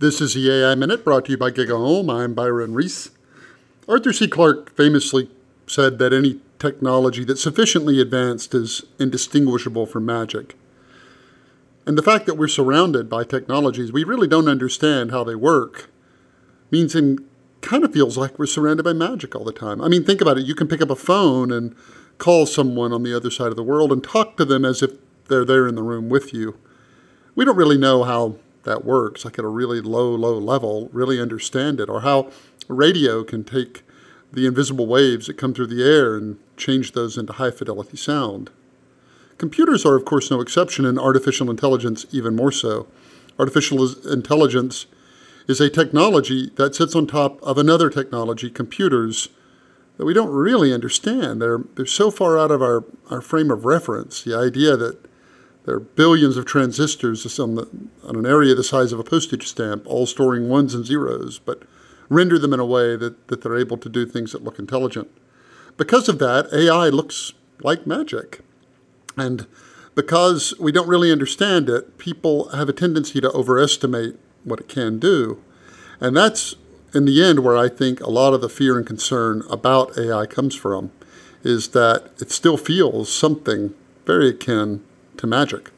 This is the AI Minute brought to you by GigaOM. I'm Byron Reese. Arthur C. Clarke famously said that any technology that's sufficiently advanced is indistinguishable from magic. And the fact that we're surrounded by technologies we really don't understand how they work means it kind of feels like we're surrounded by magic all the time. I mean, think about it. You can pick up a phone and call someone on the other side of the world and talk to them as if they're there in the room with you. We don't really know how that works, like at a really low, low level, really understand it, or how radio can take the invisible waves that come through the air and change those into high fidelity sound. Computers are, of course, no exception, and artificial intelligence even more so. Artificial intelligence is a technology that sits on top of another technology, computers, that we don't really understand. They're, they're so far out of our, our frame of reference. The idea that there are billions of transistors on, the, on an area the size of a postage stamp, all storing ones and zeros, but render them in a way that, that they're able to do things that look intelligent. Because of that, AI looks like magic. And because we don't really understand it, people have a tendency to overestimate what it can do. And that's, in the end, where I think a lot of the fear and concern about AI comes from, is that it still feels something very akin to magic.